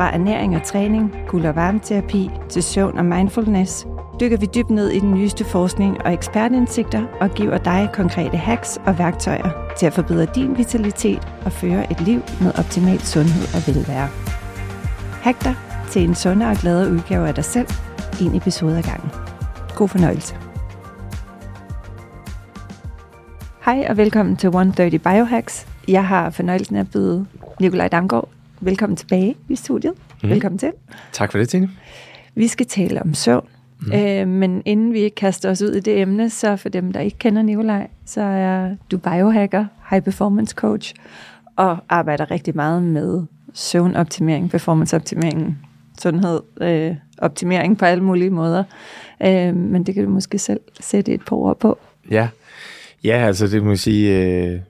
Fra ernæring og træning, kul- og varmeterapi til søvn og mindfulness, dykker vi dybt ned i den nyeste forskning og ekspertindsigter og giver dig konkrete hacks og værktøjer til at forbedre din vitalitet og føre et liv med optimal sundhed og velvære. Hack dig til en sundere og gladere udgave af dig selv, en episode ad gangen. God fornøjelse. Hej og velkommen til 130 Biohacks. Jeg har fornøjelsen af at byde Nikolaj Damgaard. Velkommen tilbage i studiet. Mm. Velkommen til. Tak for det, Tine. Vi skal tale om søvn. Mm. Øh, men inden vi kaster os ud i det emne, så for dem, der ikke kender Nikolaj, så er du biohacker, high performance coach, og arbejder rigtig meget med søvnoptimering, performanceoptimering, sundhed, øh, optimering på alle mulige måder. Øh, men det kan du måske selv sætte et par ord på. Ja, ja altså det må sige, øh,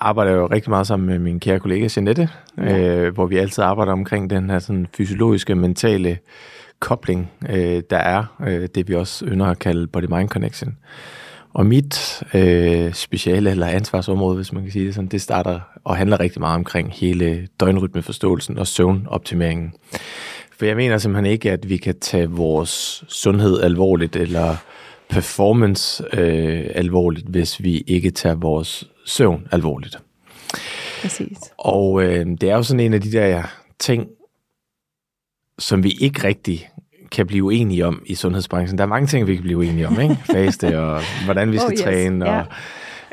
arbejder jo rigtig meget sammen med min kære kollega Jeanette, ja. øh, hvor vi altid arbejder omkring den her sådan fysiologiske, mentale kobling, øh, der er, øh, det vi også ynder at kalde body-mind connection. Og mit øh, speciale eller ansvarsområde, hvis man kan sige det sådan, det starter og handler rigtig meget omkring hele døgnrytmeforståelsen og søvnoptimeringen. For jeg mener simpelthen ikke, at vi kan tage vores sundhed alvorligt eller performance øh, alvorligt, hvis vi ikke tager vores søvn alvorligt. Præcis. Og øh, det er jo sådan en af de der ting, som vi ikke rigtig kan blive uenige om i sundhedsbranchen. Der er mange ting, vi kan blive uenige om, ikke? Faste og hvordan vi skal oh, yes. træne og yeah.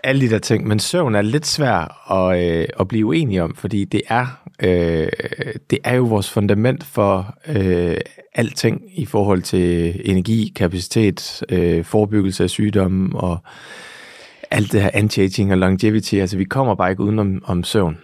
alle de der ting. Men søvn er lidt svær at, øh, at blive uenige om, fordi det er, øh, det er jo vores fundament for øh, alting i forhold til energi, kapacitet, øh, forebyggelse af sygdomme og alt det her anti-aging og longevity. Altså vi kommer bare ikke udenom om søvn.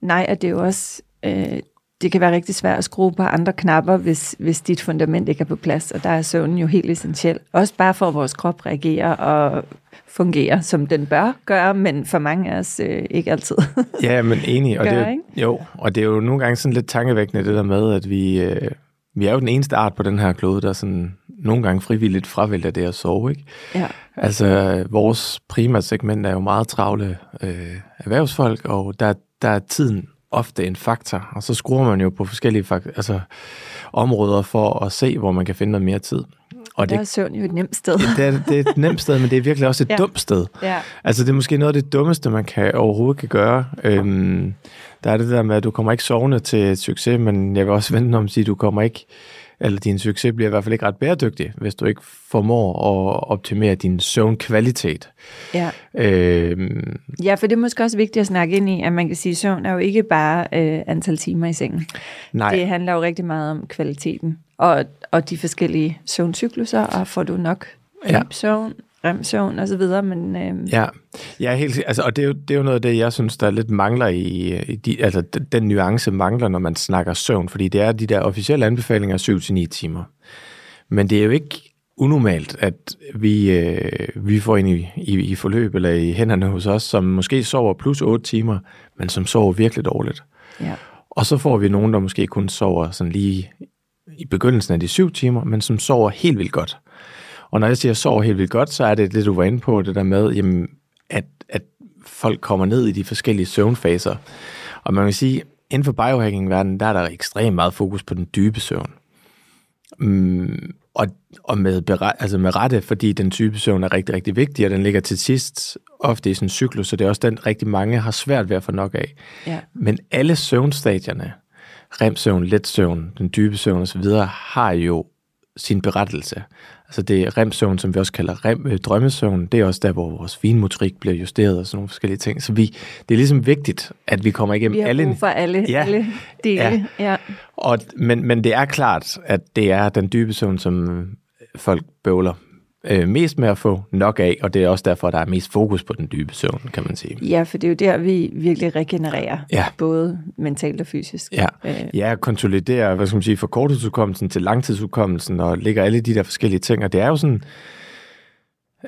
Nej, og det er jo også... Øh det kan være rigtig svært at skrue på andre knapper, hvis, hvis dit fundament ikke er på plads, og der er søvnen jo helt essentiel. Også bare for, at vores krop reagerer og fungerer, som den bør gøre, men for mange af os øh, ikke altid. ja, men enig. Og Gør, det er, jo, og det er jo nogle gange sådan lidt tankevækkende, det der med, at vi, øh, vi er jo den eneste art på den her klode, der sådan nogle gange frivilligt fravælger det at sove, ikke? Ja. Altså, vores primært segment er jo meget travle øh, erhvervsfolk, og der, der er tiden ofte en faktor, og så skruer man jo på forskellige fakt- altså, områder for at se, hvor man kan finde noget mere tid. Og der det, er søvn jo et nemt sted. det, er, det er et nemt sted, men det er virkelig også et ja. dumt sted. Ja. Altså det er måske noget af det dummeste, man kan overhovedet kan gøre. Øhm, der er det der med, at du kommer ikke sovende til et succes, men jeg vil også vente om at sige, at du kommer ikke eller din succes bliver i hvert fald ikke ret bæredygtig, hvis du ikke formår at optimere din søvnkvalitet. Ja. Øhm, ja, for det er måske også vigtigt at snakke ind i, at man kan sige, at søvn er jo ikke bare øh, antal timer i sengen. Nej. Det handler jo rigtig meget om kvaliteten og, og de forskellige søvncykluser, og får du nok ja. søvn, remsøvn og så videre, men... Øh... Ja, ja helt, altså, og det er, jo, det er jo noget af det, jeg synes, der lidt mangler i, i de, altså den nuance mangler, når man snakker søvn, fordi det er de der officielle anbefalinger 7-9 timer. Men det er jo ikke unormalt, at vi, øh, vi får ind i, i, i forløb eller i hænderne hos os, som måske sover plus 8 timer, men som sover virkelig dårligt. Ja. Og så får vi nogen, der måske kun sover sådan lige i begyndelsen af de syv timer, men som sover helt vildt godt. Og når jeg siger, at jeg sover helt vildt godt, så er det det, du var inde på, det der med, jamen, at, at folk kommer ned i de forskellige søvnfaser. Og man kan sige, inden for biohacking-verdenen, der er der ekstremt meget fokus på den dybe søvn. Mm, og, og med, altså med rette, fordi den type søvn er rigtig, rigtig vigtig, og den ligger til sidst ofte i sådan en cyklus, så det er også den, rigtig mange har svært ved at få nok af. Ja. Men alle søvnstadierne, remsøvn, let søvn, den dybe søvn osv., har jo sin berettelse. Altså det er remsøvn, som vi også kalder rem, øh, drømmesøvn. Det er også der, hvor vores finmotorik bliver justeret og sådan nogle forskellige ting. Så vi, det er ligesom vigtigt, at vi kommer igennem Vi har alle... brug for alle, Ja. alle dele. Ja. Ja. Og, men, men det er klart, at det er den dybe søvn, som folk bøvler øh, mest med at få nok af, og det er også derfor, der er mest fokus på den dybe søvn, kan man sige. ja, for det er jo der, vi virkelig regenererer, Ja. både mentalt og fysisk. Ja, Øh, ja konsolidere, hvad skal man sige, fra korttidsudkommelsen til langtidsudkommelsen, og lægger alle de der forskellige ting, og det er jo sådan,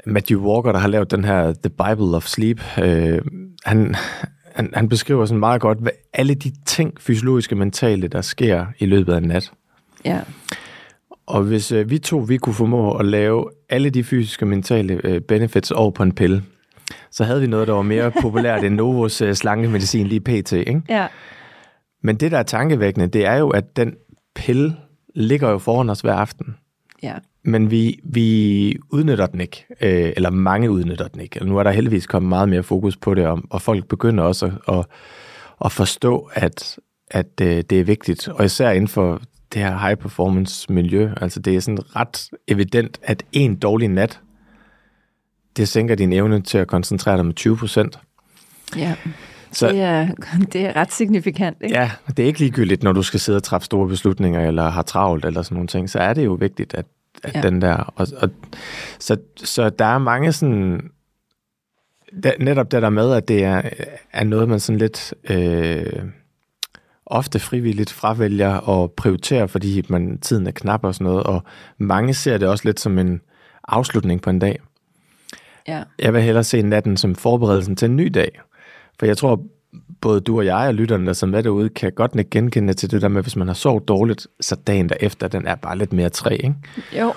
Matthew Walker, der har lavet den her The Bible of Sleep, øh, han, han, han beskriver sådan meget godt, hvad alle de ting, fysiologiske mentale, der sker i løbet af en nat. ja. Og hvis øh, vi to, vi kunne formå at lave alle de fysiske mentale øh, benefits over på en pille, så havde vi noget, der var mere populært end Novos øh, slankemedicin lige pt. Ikke? ja. Men det, der er tankevækkende, det er jo, at den pille ligger jo foran os hver aften. ja. Men vi, vi udnytter den ikke, øh, eller mange udnytter den ikke. Nu er der heldigvis kommet meget mere fokus på det, og, og folk begynder også at, at, at forstå, at, at øh, det er vigtigt. Og især inden for det her high performance miljø, altså det er sådan ret evident, at en dårlig nat, det sænker din evne til at koncentrere dig med 20 procent. ja. Så Det, er, det er ret signifikant, ikke? ja, det er ikke ligegyldigt, når du skal sidde og træffe store beslutninger, eller har travlt, eller sådan nogle ting, så er det jo vigtigt, at, at Ja. den der... Og, og, så, så der er mange sådan... Der, netop det der med, at det er, er noget, man sådan lidt øh, ofte frivilligt fravælger og prioriterer, fordi man, tiden er knap og sådan noget, og mange ser det også lidt som en afslutning på en dag. Ja. Jeg vil hellere se natten som forberedelsen til en ny dag. For jeg tror, både du og jeg og lytterne, der som er derude, kan godt genkende til det der med, hvis man har sovet dårligt, så dagen derefter, den er bare lidt mere træ, ikke? Jo,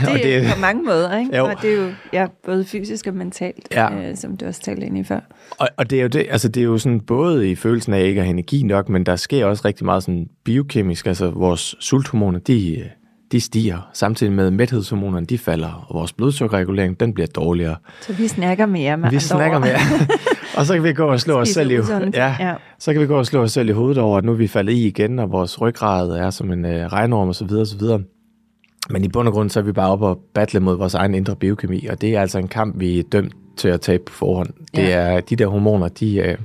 det er det- det, på mange måder, ikke? Jo. Og det er jo ja, både fysisk og mentalt, Ja. øh, som du også talte ind i før. Og, og det er jo det, altså det er jo sådan både i følelsen af ikke at have energi nok, men der sker også rigtig meget sådan biokemisk, altså vores sulthormoner, de, de stiger, samtidig med mæthedshormonerne, de falder, og vores blodsukkerregulering, den bliver dårligere. Så vi snakker mere med Vi snakker ord. med og så kan vi gå og slå os selv i, ja, ja. så kan vi gå og slå os selv i hovedet over, at nu er vi faldet i igen, og vores ryggrad er som en øh, regnorm og så videre, og så videre. Men i bund og grund, så er vi bare oppe og battle mod vores egen indre biokemi, og det er altså en kamp, vi er dømt til at tabe på forhånd. Det Ja. er de der hormoner, de, øh,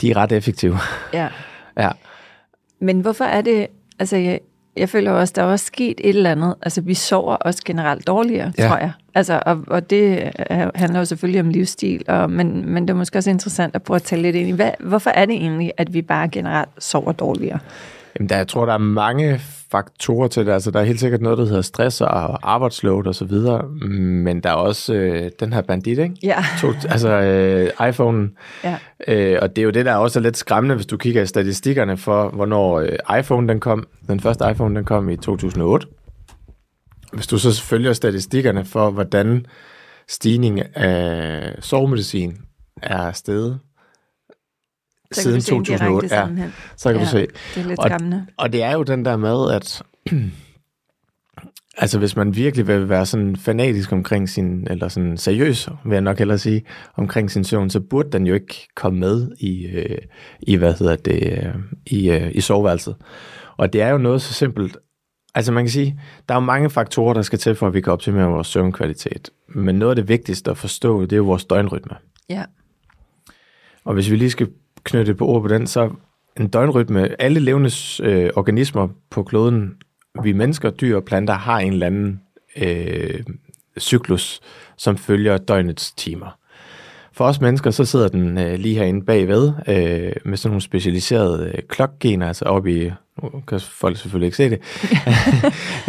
de er ret effektive. Ja. ja. Men hvorfor er det, altså jeg, jeg føler også, der er også sket et eller andet, altså vi sover også generelt dårligere, Ja. tror jeg. Altså, og, og det er- handler jo selvfølgelig om livsstil, og, men, men det er måske også interessant at prøve at tale lidt ind i, hvad, hvorfor er det egentlig, at vi bare generelt sover dårligere? Jamen, der, jeg tror, der er mange faktorer til det. Altså, der er helt sikkert noget, der hedder stress og arbejdsload og så videre, men der er også øh, den her bandit, ikke? Ja. To, altså øh, iPhone. Ja. Øh, og det er jo det, der også er lidt skræmmende, hvis du kigger i statistikkerne for, hvornår øh, iPhone den kom. Den første iPhone den kom i 2008. Hvis du så følger statistikkerne for, hvordan stigning af sovemedicin er steget Så kan siden du se en 2008, direkte ja, så kan Ja. du se. Det er lidt Og- skræmmende. Og det er jo den der med, at altså hvis man virkelig vil være sådan fanatisk omkring sin, eller sådan seriøs, vil jeg nok hellere sige, omkring sin søvn, så burde den jo ikke komme med i, øh, i hvad hedder det, øh, i, øh, i soveværelset. Og det er jo noget så simpelt, altså man kan sige, der er jo mange faktorer, der skal til for, at vi kan optimere vores søvnkvalitet. Men noget af det vigtigste at forstå, det er jo vores døgnrytme. Ja. Og hvis vi lige skal knytte på ord på den, så en døgnrytme, alle levende øh, organismer på kloden, vi mennesker, dyr og planter, har en eller anden øh, cyklus, som følger døgnets timer. For os mennesker, så sidder den øh, lige herinde bagved, øh, med sådan nogle specialiserede øh, klokgener, altså oppe i, nu kan folk selvfølgelig ikke se det,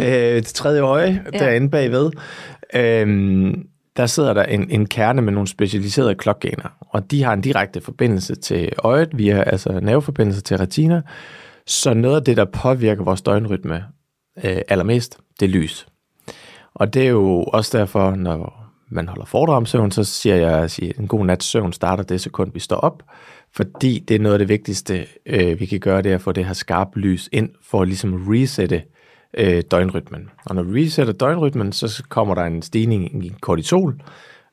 øh, det tredje øje Ja. derinde bagved. Øh, der sidder der en, en kerne med nogle specialiserede klokgener, og de har en direkte forbindelse til øjet, via altså nerveforbindelse til retina, så noget af det, der påvirker vores døgnrytme øh, allermest, det er lys. Og det er jo også derfor, når man holder foredrag om søvn, så siger jeg, at en god nats søvn starter det sekund, vi står op, fordi det er noget af det vigtigste, øh, vi kan gøre, det er at få det her skarpe lys ind, for at ligesom resette øh, døgnrytmen. Og når vi resetter døgnrytmen, så kommer der en stigning i kortisol,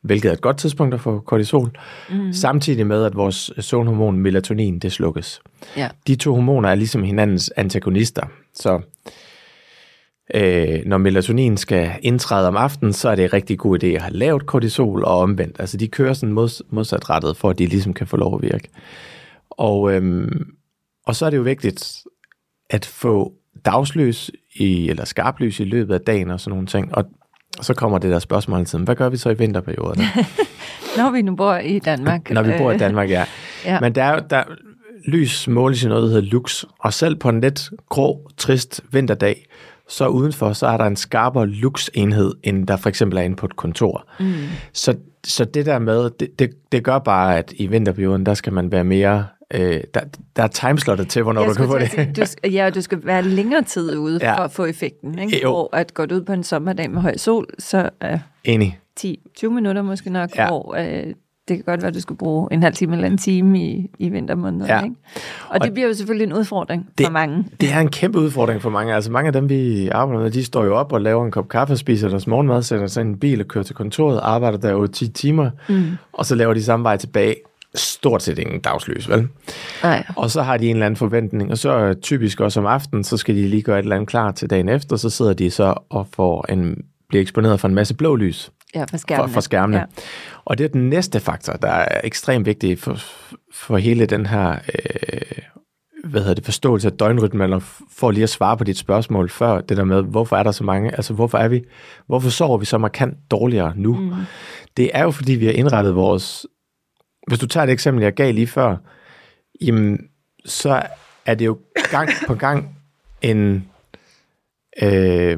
hvilket er et godt tidspunkt at få kortisol, mm. samtidig med, at vores søvnhormon melatonin, det slukkes. Ja. De to hormoner er ligesom hinandens antagonister, så øh, når melatonin skal indtræde om aftenen, så er det en rigtig god idé at have lavt kortisol og omvendt. Altså de kører sådan mods, modsatrettet, for at de ligesom kan få lov at virke. Og, øhm, og så er det jo vigtigt at få dagslys i, eller skarplys i løbet af dagen og sådan nogle ting. Og så kommer det der spørgsmål altid, hvad gør vi så i vinterperioden? Når vi nu bor i Danmark. Når vi bor i Danmark, ja. ja. Men der er, der, lys måles i noget, der hedder lux, og selv på en lidt grå, trist vinterdag, så udenfor, så er der en skarpere lux-enhed, end der for eksempel er inde på et kontor. Mm. Så, så det der med, det, det, det gør bare, at i vinterperioden, der skal man være mere Øh, der, der er timeslottet til, hvornår du kan få det. Sige, du, ja, du skal være længere tid ude ja. for at få effekten. Ikke? Jo. Hvor at gå ud på en sommerdag med høj sol, så er Enig. 10-20 minutter måske nok, ja. hvor øh, det kan godt være, at du skal bruge en halv time eller en time i, i vintermåneden. Ja. Ikke? Og, og det bliver jo selvfølgelig en udfordring det, for mange. Det er en kæmpe udfordring for mange. Altså mange af dem, vi arbejder med, de står jo op og laver en kop kaffe, spiser deres morgenmad, sætter sig i en bil og kører til kontoret, arbejder der jo 10 timer, mm. og så laver de samme vej tilbage stort set ingen dagslys, vel? Nej. Og så har de en eller anden forventning, og så typisk også om aftenen, så skal de lige gøre et eller andet klar til dagen efter, så sidder de så og får en, bliver eksponeret for en masse blå lys. Ja, for skærmene. For, for skærmene. Ja. Og det er den næste faktor, der er ekstremt vigtig for, for hele den her øh, hvad hedder det, forståelse af døgnrytmen, eller for lige at svare på dit spørgsmål før, det der med, hvorfor er der så mange, altså hvorfor er vi, hvorfor sover vi så markant dårligere nu? Mm. Det er jo, fordi vi har indrettet vores hvis du tager et eksempel, jeg gav lige før, jamen, så er det jo gang på gang en øh,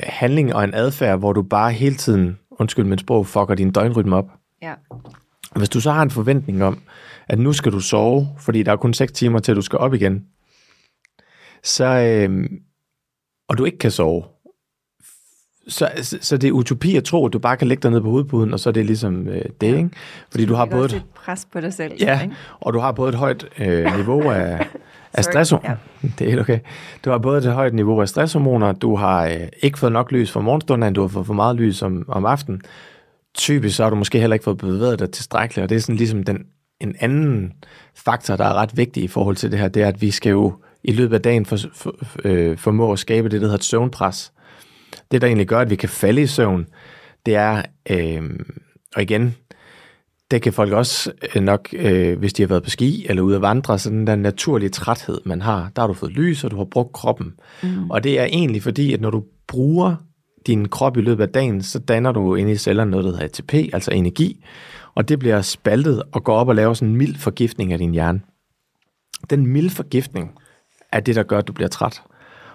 handling og en adfærd, hvor du bare hele tiden, undskyld min sprog, fucker din døgnrytme op. Ja. Hvis du så har en forventning om, at nu skal du sove, fordi der er kun 6 timer til, du skal op igen, så, øh, og du ikke kan sove, så, så, så det er utopi at tro, at du bare kan lægge dig ned på hovedpuden, og så er det ligesom øh, det, ikke? Fordi du har både... et pres på dig selv. Ja, ikke? og du har både et højt øh, niveau af, af stresshormoner. Ja. Det er helt okay. Du har både et højt niveau af stresshormoner, du har øh, ikke fået nok lys for morgenstunden, du har fået for meget lys om, om aftenen. Typisk så har du måske heller ikke fået bevæget dig tilstrækkeligt, og det er sådan ligesom den, en anden faktor, der er ret vigtig i forhold til det her, det er, at vi skal jo i løbet af dagen for, for, øh, formå at skabe det, der hedder et søvnpres det, der egentlig gør, at vi kan falde i søvn, det er, øh, og igen, det kan folk også øh, nok, øh, hvis de har været på ski eller ude at vandre, så den der naturlige træthed, man har, der har du fået lys, og du har brugt kroppen. Mm. Og det er egentlig fordi, at når du bruger din krop i løbet af dagen, så danner du inde i cellerne noget, der hedder ATP, altså energi, og det bliver spaltet og går op og laver sådan en mild forgiftning af din hjerne. Den mild forgiftning er det, der gør, at du bliver træt.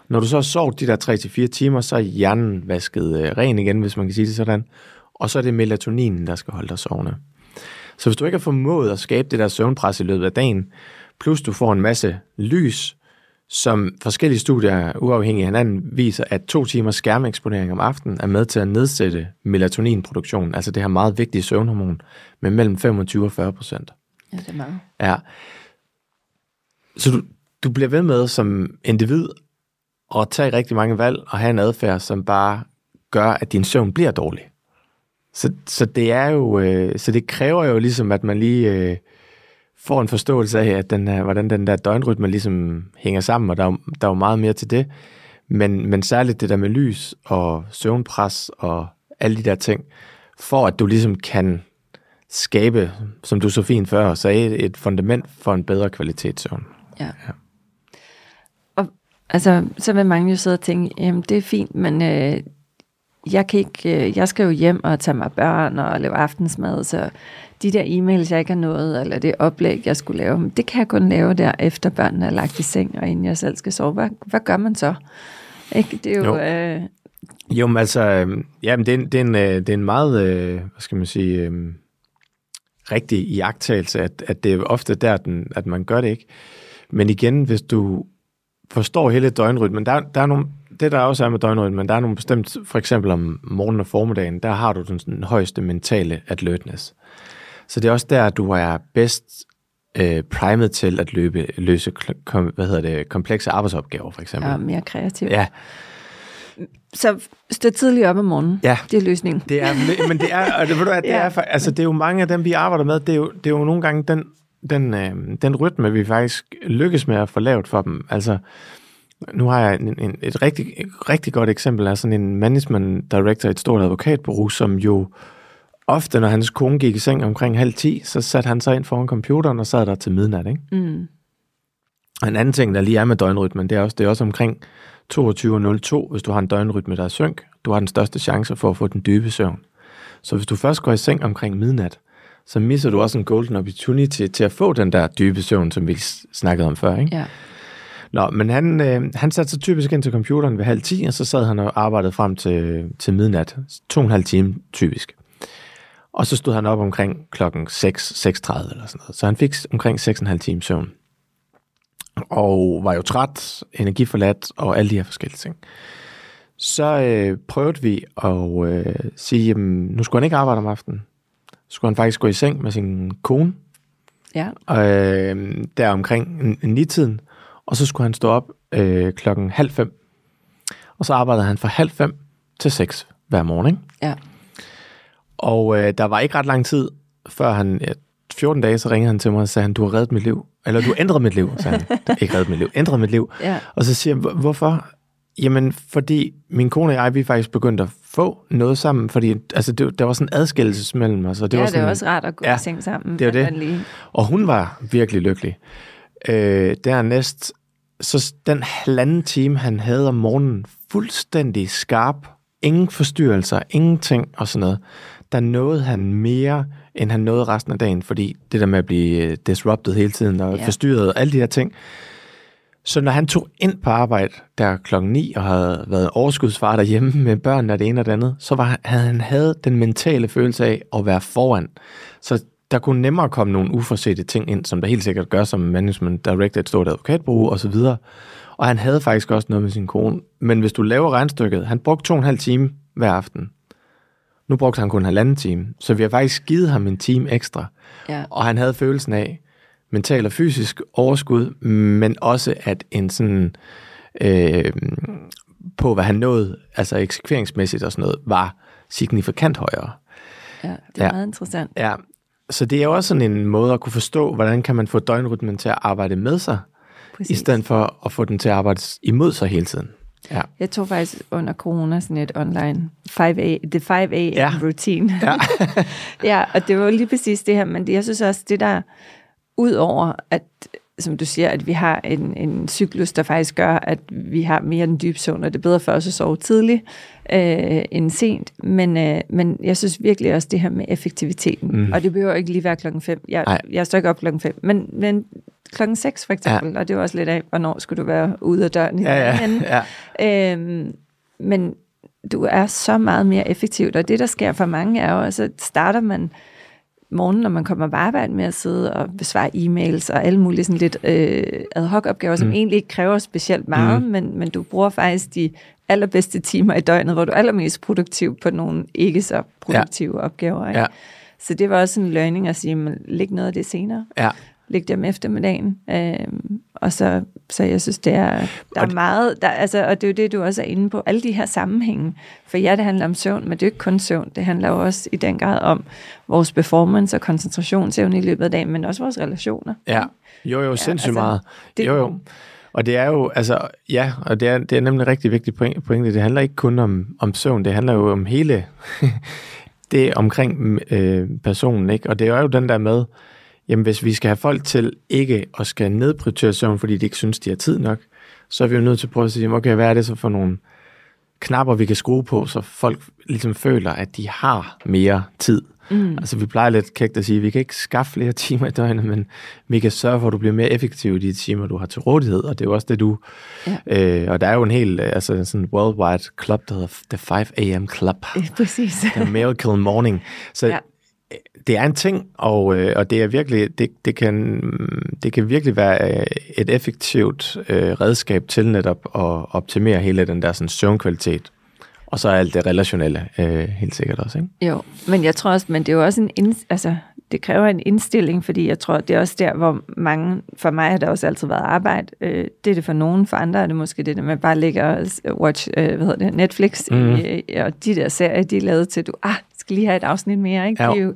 Når du så har sovet de der 3-4 timer, så er hjernen vasket øh, ren igen, hvis man kan sige det sådan. Og så er det melatoninen, der skal holde dig sovende. Så hvis du ikke har formået at skabe det der søvnpres i løbet af dagen, plus du får en masse lys, som forskellige studier uafhængige af hinanden viser, at to timers skærmeksponering om aftenen er med til at nedsætte melatoninproduktionen, altså det her meget vigtige søvnhormon, med mellem 25 og 40 procent. Ja, det er meget. Ja. Så du, du bliver ved med som individ at tage rigtig mange valg og have en adfærd, som bare gør, at din søvn bliver dårlig. Så, så det er jo, øh, så det kræver jo ligesom, at man lige øh, får en forståelse af, at den her, hvordan den der døgnrytme ligesom hænger sammen, og der er, der er jo meget mere til det. Men, men særligt det der med lys og søvnpres og alle de der ting, for at du ligesom kan skabe, som du så fint før sagde, et fundament for en bedre kvalitetssøvn. Ja. ja. Altså, så vil mange jo sidde og tænke, jamen det er fint, men øh, jeg, kan ikke, øh, jeg skal jo hjem og tage mig børn og lave aftensmad, så de der e-mails, jeg ikke har nået, eller det oplæg, jeg skulle lave, det kan jeg kun lave der, efter børnene er lagt i seng, og inden jeg selv skal sove. Hvad, hvad gør man så? Ikke? Det er jo... jo. Øh, jo, men altså, øh, jamen, det, er en, det, er en, øh, det er en meget, øh, hvad skal man sige, øh, rigtig iagtagelse, at, at det er ofte der, den, at man gør det ikke. Men igen, hvis du forstår hele døgnrytmen. Der, der er nogle, det der også er med døgnrytmen, der er nogle bestemt, for eksempel om morgenen og formiddagen, der har du den, den højeste mentale alertness. Så det er også der, du er bedst øh, primet til at løbe, løse kom, hvad hedder det, komplekse arbejdsopgaver, for eksempel. Ja, mere kreativ. Ja. Så stå tidligt op om morgenen. Ja. Det er løsningen. Det er, men det er, og det, ved du, det, ja. er, altså, det er jo mange af dem, vi arbejder med, det er jo, det er jo nogle gange den den, øh, den rytme, vi faktisk lykkes med at få lavet for dem. Altså, nu har jeg en, en, et, rigtig, et rigtig godt eksempel af sådan en management director i et stort advokatbureau, som jo ofte, når hans kone gik i seng omkring halv ti, så satte han sig ind foran computeren og sad der til midnat. Ikke? Mm. Og en anden ting, der lige er med døgnrytmen, det er også, det er også omkring 22.02, hvis du har en døgnrytme, der er synk. Du har den største chance for at få den dybe søvn. Så hvis du først går i seng omkring midnat, så misser du også en golden opportunity til at få den der dybe søvn, som vi snakkede om før. Ikke? Ja. Nå, men han, øh, han satte sig typisk ind til computeren ved halv 10, og så sad han og arbejdede frem til, til midnat. To og en halv time typisk. Og så stod han op omkring klokken 6, 6.30 eller sådan noget. Så han fik omkring 6,5 timer søvn. Og var jo træt, energiforladt og alle de her forskellige ting. Så øh, prøvede vi at øh, sige, jamen, nu skulle han ikke arbejde om aftenen. Så skulle han faktisk gå i seng med sin kone, Ja. øh, der omkring ni-tiden, og så skulle han stå op øh, klokken halv fem. Og så arbejdede han fra halv fem til seks hver morgen. Ikke? Ja. Og øh, der var ikke ret lang tid, før han, ja, 14 dage, så ringede han til mig og sagde, han, du har reddet mit liv. Eller du har ændret mit liv, sagde han. Ikke reddet mit liv, ændret mit liv. Ja. Og så siger jeg, "Hvor- hvorfor? Jamen, fordi min kone og jeg, vi faktisk begyndt at få noget sammen, fordi altså, det, der var sådan en adskillelse mellem os. Og det Det ja, var det sådan, er også rart at gå Ja, i seng sammen. det at det. Lige... Og hun var virkelig lykkelig. Øh, dernæst, så den halvanden time, han havde om morgenen, fuldstændig skarp, ingen forstyrrelser, ingenting og sådan noget, der nåede han mere, end han nåede resten af dagen, fordi det der med at blive øh, disrupted hele tiden og Ja. forstyrret og alle de her ting. Så når han tog ind på arbejde der klokken 9 og havde været overskudsfar derhjemme med børnene og det ene og det andet, så var, han- havde han havde den mentale følelse af at være foran. Så der kunne nemmere komme nogle uforsete ting ind, som der helt sikkert gør som management director, et stort advokatbureau og så videre. Og han havde faktisk også noget med sin kone. Men hvis du laver regnstykket, han brugte to og en halv time hver aften. Nu brugte han kun en halvanden time. Så vi har faktisk givet ham en time ekstra. Ja. Og han havde følelsen af mental og fysisk overskud, men også at en sådan øh, på, hvad han nåede, altså eksekveringsmæssigt og sådan noget, var signifikant højere. ja, det er Ja. meget interessant. Ja, så det er jo også sådan en måde at kunne forstå, hvordan kan man få døgnrytmen til at arbejde med sig, Præcis. i stedet for at få den til at arbejde imod sig hele tiden. Ja, Jeg tog faktisk under corona sådan et online 5A, the 5 a Ja. routine. Ja. ja, og det var lige præcis det her, men det, jeg synes også, det der, ud over at, som du siger, at vi har en, en cyklus, der faktisk gør, at vi har mere den dybe søvn, og det er bedre for os at sove tidligt øh, end sent, men, øh, men jeg synes virkelig også det her med effektiviteten, mm. og det behøver ikke lige være klokken 5. Jeg, jeg står ikke op klokken 5, men, men klokken 6 for eksempel, ja. og det er også lidt af, hvornår skulle du være ude af døren ja, ja. ja. Øhm, men du er så meget mere effektivt, og det, der sker for mange, er jo, altså starter man morgenen, når man kommer på arbejde med at sidde og besvare e-mails og alle mulige sådan lidt øh, ad hoc opgaver, som Mm. egentlig ikke kræver specielt meget, Mm. men, men du bruger faktisk de allerbedste timer i døgnet, hvor du er allermest produktiv på nogle ikke så produktive ja. opgaver. Ikke? Ja. Så det var også en learning at sige, men læg noget af det senere. ja. Læg det om eftermiddagen. Øhm, og så, så jeg synes, det er, der er meget, der, altså, og det er jo det, du også er inde på, alle de her sammenhænge. For ja, det handler om søvn, men det er jo ikke kun søvn. Det handler jo også i den grad om vores performance og koncentrationsevne i løbet af dagen, men også vores relationer. Ja, jo jo, sindssygt altså, meget. det- Jo jo. Og det er jo, altså, ja, og det er, det er nemlig en rigtig vigtig point- pointe. Det handler ikke kun om, om søvn, det handler jo om hele det omkring øh, personen, ikke? Og det er jo den der med, jamen hvis vi skal have folk til ikke at skal nedprioritere søvn, fordi de ikke synes, de har tid nok, så er vi jo nødt til at prøve at sige, okay, hvad er det så for nogle knapper, vi kan skrue på, så folk ligesom føler, at de har mere tid. Mm. Altså vi plejer lidt kægt at sige, at vi kan ikke skaffe flere timer i døgnet, men vi kan sørge for, at du bliver mere effektiv i de timer, du har til rådighed, og det er jo også det, du... Ja. Øh, og der er jo en hel, øh, altså sådan worldwide club, der hedder The 5 a.m. Club. Præcis. The Miracle Morning. Så Ja. Det er en ting, og, øh, og det er virkelig, det, det, kan, det kan virkelig være øh, et effektivt øh, redskab til netop at optimere hele den der sådan, søvnkvalitet. Og så alt det relationelle, øh, helt sikkert også, ikke? Jo, men jeg tror også, men det er jo også en, ind, altså, det kræver en indstilling, fordi jeg tror, det er også der, hvor mange, for mig har det også altid været arbejde, øh, det er det for nogen, for andre er det måske det der med bare ligge og watch, øh, hvad hedder det, Netflix, mm. I, og de der serier, de er lavet til, du, ah, skal lige have et afsnit mere, ikke? Ja. De, jo,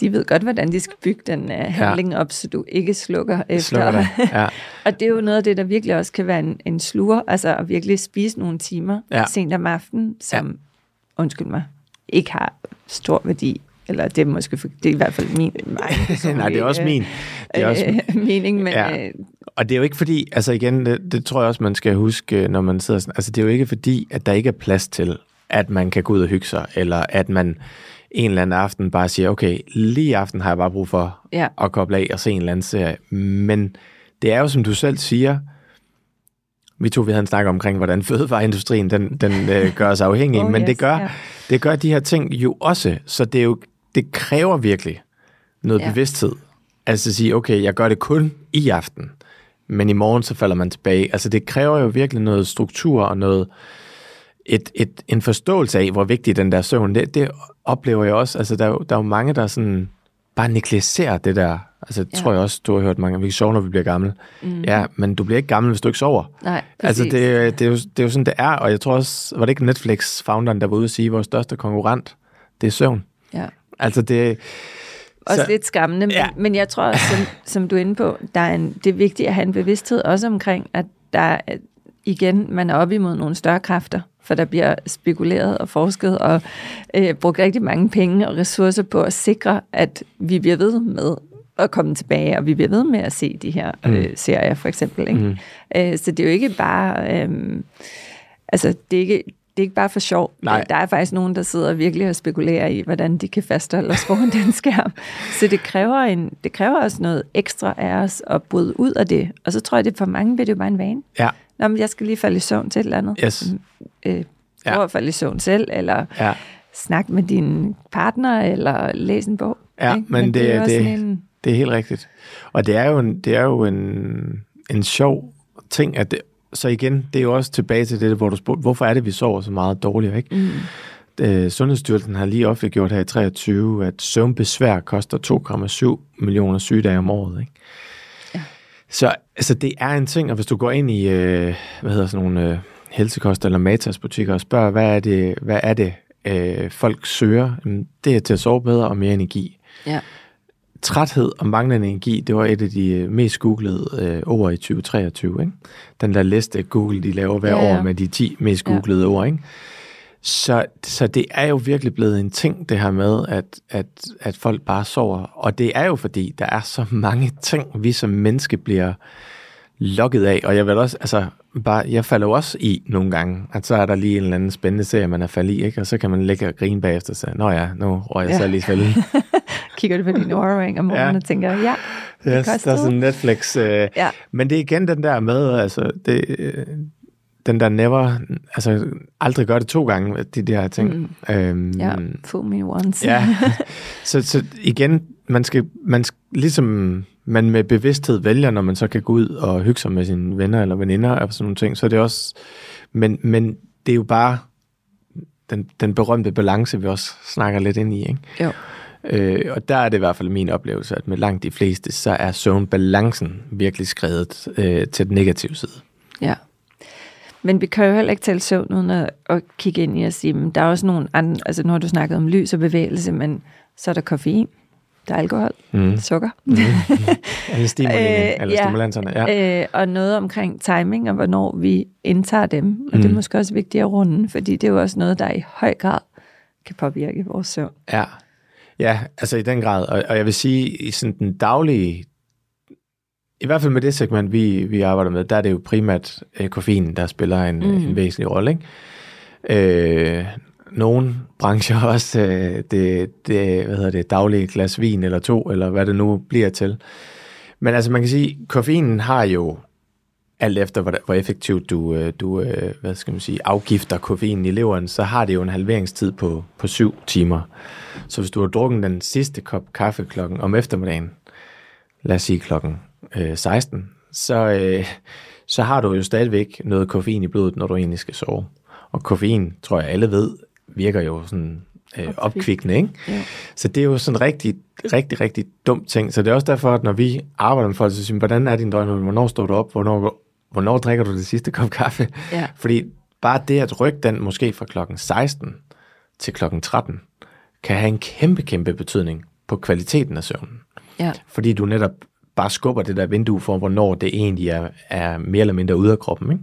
de ved godt, hvordan de skal bygge den uh, handling op, så du ikke slukker efter. Slukker det. Ja. og det er jo noget af det, der virkelig også kan være en, en sluger, altså at virkelig spise nogle timer Ja. sent om aftenen, som, ja. undskyld mig, ikke har stor værdi. Eller det er måske, for, det er i hvert fald min, mig, Nej, det er også min. Det er også, øh, mening, men Ja. ja. øh, Og det er jo ikke fordi, altså igen, det, det tror jeg også, man skal huske, når man sidder sådan, altså det er jo ikke fordi, at der ikke er plads til, at man kan gå ud og hygge sig, eller at man en eller anden aften bare siger, okay, lige aften har jeg bare brug for Ja. at koble af og se en eller anden serie. Men det er jo, som du selv siger, vi to vi havde en snak omkring, hvordan fødevareindustrien den, den øh, gør os afhængige, Oh, men yes, det gør, ja. det gør de her ting jo også, så det er jo, det kræver virkelig noget Ja. bevidsthed. Altså at sige, okay, jeg gør det kun i aften, men i morgen så falder man tilbage. Altså det kræver jo virkelig noget struktur og noget, et, et, en forståelse af, hvor vigtig den der søvn, det, det oplever jeg også. Altså der, er der er jo mange, der sådan bare negligerer det der. Altså det Ja. tror jeg også, du har hørt mange, vi sover, når vi bliver gamle. Mm. Ja, men du bliver ikke gammel, hvis du ikke sover. nej, Altså, præcis. det, det, er jo, det er jo sådan, det er, og jeg tror også, var det ikke Netflix-founderen, der var ude at sige, at vores største konkurrent, det er søvn. ja. Altså, det... Også så- lidt skræmmende, men, Ja. men jeg tror som, som du er inde på, der er en, det er vigtigt at have en bevidsthed også omkring, at der er- igen, man er op imod nogle større kræfter, for der bliver spekuleret og forsket og øh, brugt rigtig mange penge og ressourcer på at sikre, at vi bliver ved med at komme tilbage, og vi bliver ved med at se de her øh, serier, for eksempel. Ikke? Mm. Øh, så det er jo ikke bare... Øh, altså, det er ikke, det er ikke bare for sjov. Nej. Der er faktisk nogen, der sidder virkelig og spekulerer i, hvordan de kan fastholde os foran den skærm. Så det kræver, en, det kræver også noget ekstra af os at bryde ud af det. Og så tror jeg, det for mange bliver det jo bare en vane. Ja, Nå, men jeg skal lige falde i søvn til et eller andet. yes. Øh, Ja. prøv at falde i søvn selv, eller Ja, snak med din partner, eller læs en bog. ja ikke? men, det, er det, også det, en, det er helt rigtigt. Og det er jo en, det er jo en, en sjov ting, at det, så igen, det er jo også tilbage til det, hvor du spurgte, hvorfor er det, vi sover så meget dårligt, ikke? mm, Øh, Sundhedsstyrelsen har lige offentliggjort her i 23, at søvnbesvær koster 2,7 millioner sygedage om året. Ikke? Ja. Så altså, det er en ting, og hvis du går ind i øh, hvad hedder sådan nogle øh, helsekost- eller matasbutikker og spørger, hvad er det, hvad er det øh, folk søger, Jamen, det er til at sove bedre og mere energi. ja. Træthed og manglende energi, det var et af de øh, mest googlede øh, ord i 2023. Ikke? Den der liste Google, de laver hver Ja, ja. år med de 10 mest Ja. googlede ord. Ikke? Så, så det er jo virkelig blevet en ting, det her med, at, at, at folk bare sover. Og det er jo fordi, der er så mange ting, vi som menneske bliver lukket af. Og jeg vil også, altså, bare, jeg falder jo også i nogle gange, at så er der lige en eller anden spændende serie, man er faldet i, ikke? og så kan man ligge og grine bagefter og sige, nå ja, nu røg jeg Ja. så lige fælden. Kigger du på din Oura-ring om morgenen Ja. og tænker, ja, det Yes, der er sådan Netflix. Øh, Ja. Men det er igen den der med, altså, det, øh, den der never, altså aldrig gør det to gange, de der ting. Mm. Øhm, ja, fool me once. ja. så, så igen, man skal, man skal, ligesom man med bevidsthed vælger, når man så kan gå ud og hygge sig med sine venner eller veninder og sådan nogle ting, så er det også, men, men det er jo bare den, den berømte balance, vi også snakker lidt ind i, ikke? Jo. Øh, og der er det i hvert fald min oplevelse, at med langt de fleste, så er søvnbalancen virkelig skrevet øh, til den negative side. Ja. Men vi kan jo heller ikke tale søvn uden at, at kigge ind i og sige, men der er også nogle andre, altså nu har du snakket om lys og bevægelse, men så er der koffein, der er alkohol, Mm. sukker. Eller stimuleringen, Øh, eller ja. stimulanserne. Ja. Øh, og noget omkring timing og hvornår vi indtager dem. Og mm. det er Mm. måske også vigtigt at runde, fordi det er jo også noget, der i høj grad kan påvirke vores søvn. Ja, ja altså i den grad. Og, og jeg vil sige, i sådan den daglige, i hvert fald med det segment, vi, vi arbejder med, der er det jo primært øh, koffein, der spiller en, Mm. mm. en væsentlig rolle. Ikke? Øh, nogle brancher også øh, det, det, hvad hedder det, daglige glas vin eller to, eller hvad det nu bliver til. Men altså man kan sige, koffeinen har jo alt efter, hvor, hvor effektivt du, øh, du øh, hvad skal man sige, afgifter koffeinen i leveren, så har det jo en halveringstid på, på syv timer. Så hvis du har drukket den sidste kop kaffe klokken om eftermiddagen, lad os sige klokken øh, 16, så, øh, så har du jo stadigvæk noget koffein i blodet, når du egentlig skal sove. Og koffein, tror jeg alle ved, virker jo sådan øh, opkvikkende, ikke? Jo. Så det er jo sådan en rigtig, rigtig, rigtig dum ting. Så det er også derfor, at når vi arbejder med folk, så siger hvordan er din døgn? Hvornår står du op? Hvornår, hvornår drikker du det sidste kop kaffe? Ja. Fordi bare det at rykke den måske fra klokken 16 til klokken 13, kan have en kæmpe, kæmpe betydning på kvaliteten af søvnen. Ja. Fordi du netop bare skubber det der vindue for, hvornår det egentlig er, er mere eller mindre ude af kroppen. Ikke?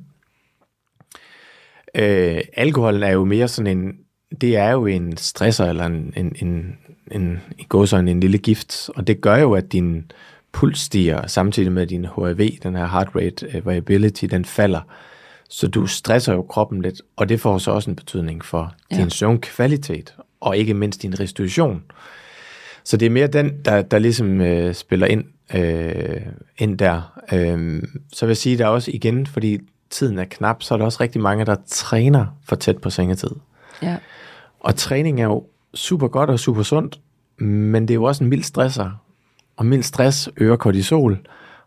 Øh, alkoholen er jo mere sådan en, det er jo en stresser eller en, en, en, en, går sådan en lille gift, og det gør jo, at din puls stiger, samtidig med at din HRV, den her heart rate øh, variability, den falder. Så du stresser jo kroppen lidt, og det får så også en betydning for Ja. din søvnkvalitet, og ikke mindst din restitution. Så det er mere den, der, der ligesom øh, spiller ind, øh, ind der. Øh, så vil jeg sige, der er også igen, fordi tiden er knap, så er der også rigtig mange, der træner for tæt på sengetid. Ja. Og træning er jo super godt og super sundt, men det er jo også en mild stresser. Og mild stress øger kortisol.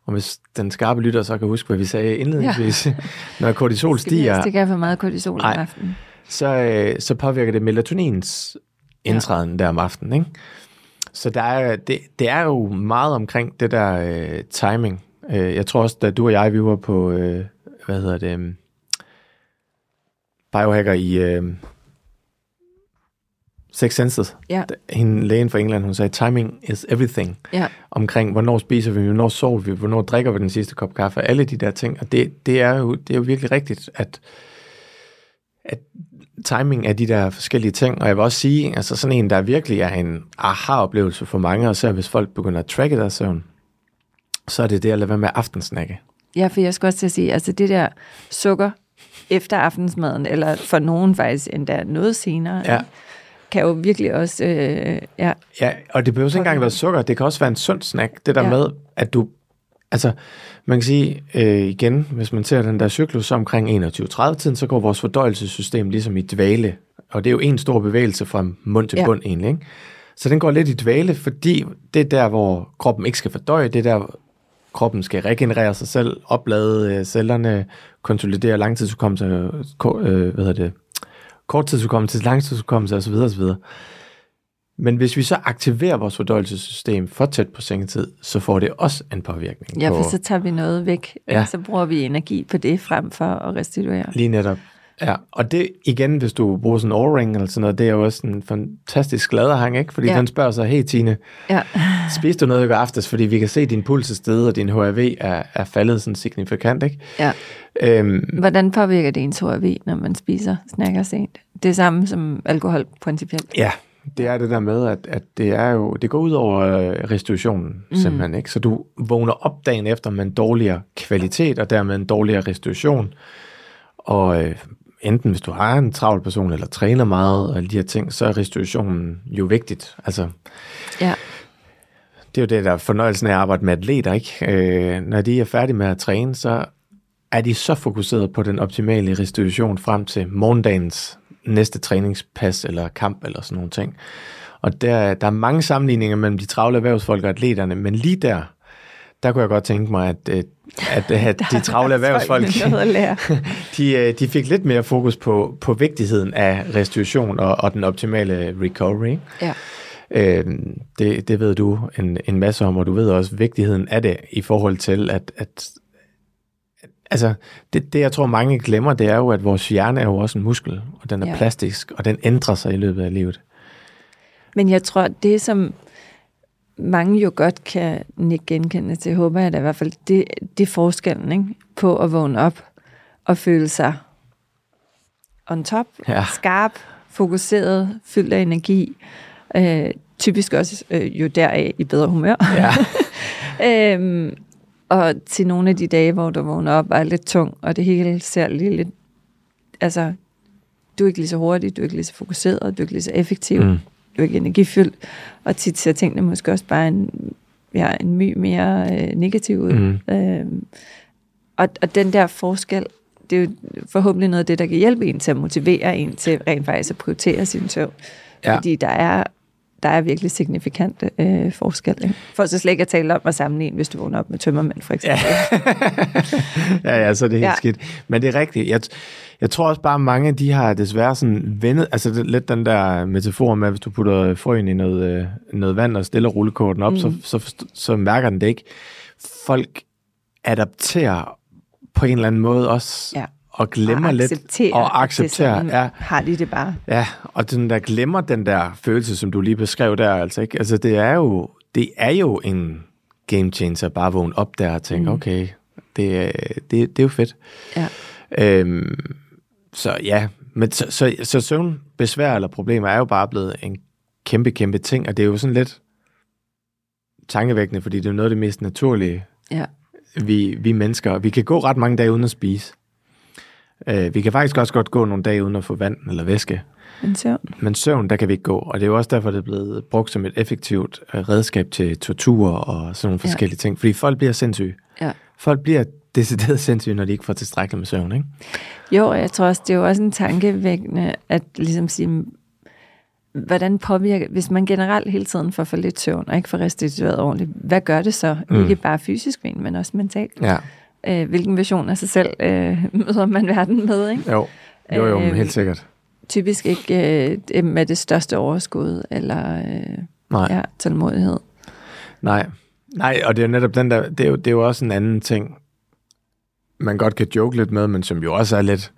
Og hvis den skarpe lytter så kan huske, hvad vi sagde indledningsvis, ja. når kortisol Skal stiger, ikke have for meget kortisol om Nej. aftenen? så, øh, så påvirker det melatonins indtræden ja. der om aftenen. Ikke? Så der er, det, det er jo meget omkring det der øh, timing. Øh, jeg tror også, da du og jeg, vi var på, øh, hvad hedder det, øh, biohacker i øh, Six Senses. Ja. Hende lægen fra England, hun sagde, timing is everything. Ja. Omkring, hvornår spiser vi, hvornår sover vi, hvornår drikker vi den sidste kop kaffe, alle de der ting. Og det, det, er, jo, det er jo virkelig rigtigt, at, at timing af de der forskellige ting, og jeg vil også sige, altså sådan en, der virkelig er en aha-oplevelse for mange, og så hvis folk begynder at tracke deres søvn, så er det det at lade være med aftensnakke. Ja, for jeg skal også til at sige, altså det der sukker efter aftensmaden, eller for nogen faktisk endda noget senere, Ja. kan jo virkelig også, øh, ja, Ja, og det behøver ikke engang være sukker, det kan også være en sund snack, det der ja. med, at du, altså man kan sige øh, igen, hvis man ser den der cyklus så omkring 21-30-tiden, så går vores fordøjelsessystem ligesom i dvale, og det er jo en stor bevægelse fra mund til Ja. bund egentlig, ikke? Så den går lidt i dvale, fordi det er der, hvor kroppen ikke skal fordøje, det er der, kroppen skal regenerere sig selv, oplade øh, cellerne, konsolidere langtidsudkommelse, ko- øh, hvad hedder det, korttidsudkommelse, langtidsudkommelse osv. osv. Men hvis vi så aktiverer vores fordøjelsessystem for tæt på sengetid, så får det også en påvirkning ja, på for så tager vi noget væk, Ja. ja. så bruger vi energi på det frem for at restituere. lige netop. Ja, og det igen, hvis du bruger sådan en O-ring eller sådan noget, det er jo også en fantastisk gladerhang, ikke? Fordi Ja. den spørger sig, hey Tine, Ja, spiste du noget i går aftes? Fordi vi kan se, at din puls er steget, og din HRV er, er faldet sådan signifikant, ikke? ja. Øhm, Hvordan påvirker det ens HRV, når man spiser snakker sent? Det samme som alkohol principielt. Ja, det er det der med, at, at det er jo, det går ud over øh, restitutionen mm. simpelthen, ikke? Så du vågner op dagen efter med en dårligere kvalitet, og dermed en dårligere restitution. Og øh, enten hvis du har en travl person, eller træner meget, og alle de her ting, så er restitutionen jo vigtigt. Altså, Ja, det er jo det, der er fornøjelsen af at arbejde med atleter, ikke? Øh, når de er færdige med at træne, så er de så fokuseret på den optimale restitution frem til morgendagens næste træningspas eller kamp eller sådan nogle ting. Og der, der er mange sammenligninger mellem de travle erhvervsfolk og atleterne, men lige der, der kunne jeg godt tænke mig, at, øh, at, at de travle erhvervsfolk, de, øh, de fik lidt mere fokus på, på vigtigheden af restitution og, og den optimale recovery. Ja. Øh, det, det ved du en, en masse om, og du ved også vigtigheden af det i forhold til, at, at altså, det, det jeg tror mange glemmer, det er jo, at vores hjerne er jo også en muskel, og den er Ja. plastisk, og den ændrer sig i løbet af livet. Men jeg tror, det som mange jo godt kan nikke genkende til, håber jeg da i hvert fald, det, det er forskellen ikke? på at vågne op og føle sig on top, Ja. skarp, fokuseret, fyldt af energi. Øh, typisk også øh, jo deraf i bedre humør. Ja. øhm, og til nogle af de dage, hvor du vågner op og er lidt tung, og det hele ser lige lidt... Altså, du er ikke lige så hurtig, du er ikke lige så fokuseret, du er ikke lige så effektiv, mm. Mm. du er ikke energifyldt, og tit ser tingene måske også bare en, ja, en my mere øh, negativ ud. Mm. Øhm, og, og den der forskel, det er jo forhåbentlig noget af det, der kan hjælpe en til at motivere en til rent faktisk at prioritere sin søvn. Ja. Fordi der er, der er virkelig signifikante øh, forskel. Ikke? For så slet ikke at tale om at sammenligne, hvis du vågner op med tømmermænd, for eksempel. ja, ja, så er det helt Ja. ja. skidt. Men det er rigtigt. Jeg, jeg tror også bare, at mange de har desværre sådan vendet, altså det, lidt den der metafor med, at hvis du putter frøen i noget, øh, noget vand og stiller rullekorten op, mm. så, så, så mærker den det ikke. Folk adapterer på en eller anden måde også, Ja. Og glemmer og lidt og at det ja, har de det bare. ja, og den der glemmer den der følelse, som du lige beskrev der, altså ikke? Altså det er jo, det er jo en game changer, bare at vågne op der og tænke, mm. okay, det, er- det, det er jo fedt. Ja. Øhm, så ja, men så, så, så søvnbesvær eller problemer er jo bare blevet en kæmpe, kæmpe ting, og det er jo sådan lidt tankevækkende, fordi det er noget af det mest naturlige, Ja. vi, vi mennesker. Vi kan gå ret mange dage uden at spise. Øh, vi kan faktisk også godt gå nogle dage uden at få vand eller væske. Men søvn. Men søvn, der kan vi ikke gå, og det er jo også derfor, det er blevet brugt som et effektivt øh, redskab til tortur og sådan nogle Ja. forskellige ting. Fordi folk bliver sindssyge. Ja. Folk bliver decideret sindssyge, når de ikke får tilstrækkeligt med søvn, ikke? Jo, og jeg tror også, det er jo også en tankevækkende at ligesom sige, hvordan påvirker, hvis man generelt hele tiden får for lidt søvn og ikke får restitueret ordentligt, hvad gør det så? Mm. Ikke bare fysisk, men også mentalt. Ja, Øh, hvilken version af sig selv øh, møder man verden med, ikke? jo. Jo, jo, Øhm, helt sikkert. Typisk ikke øh, med det største overskud eller øh, Nej. ja, tålmodighed. Nej, nej, og det er netop den der, det er jo, det er jo også en anden ting, man godt kan joke lidt med, men som jo også er lidt,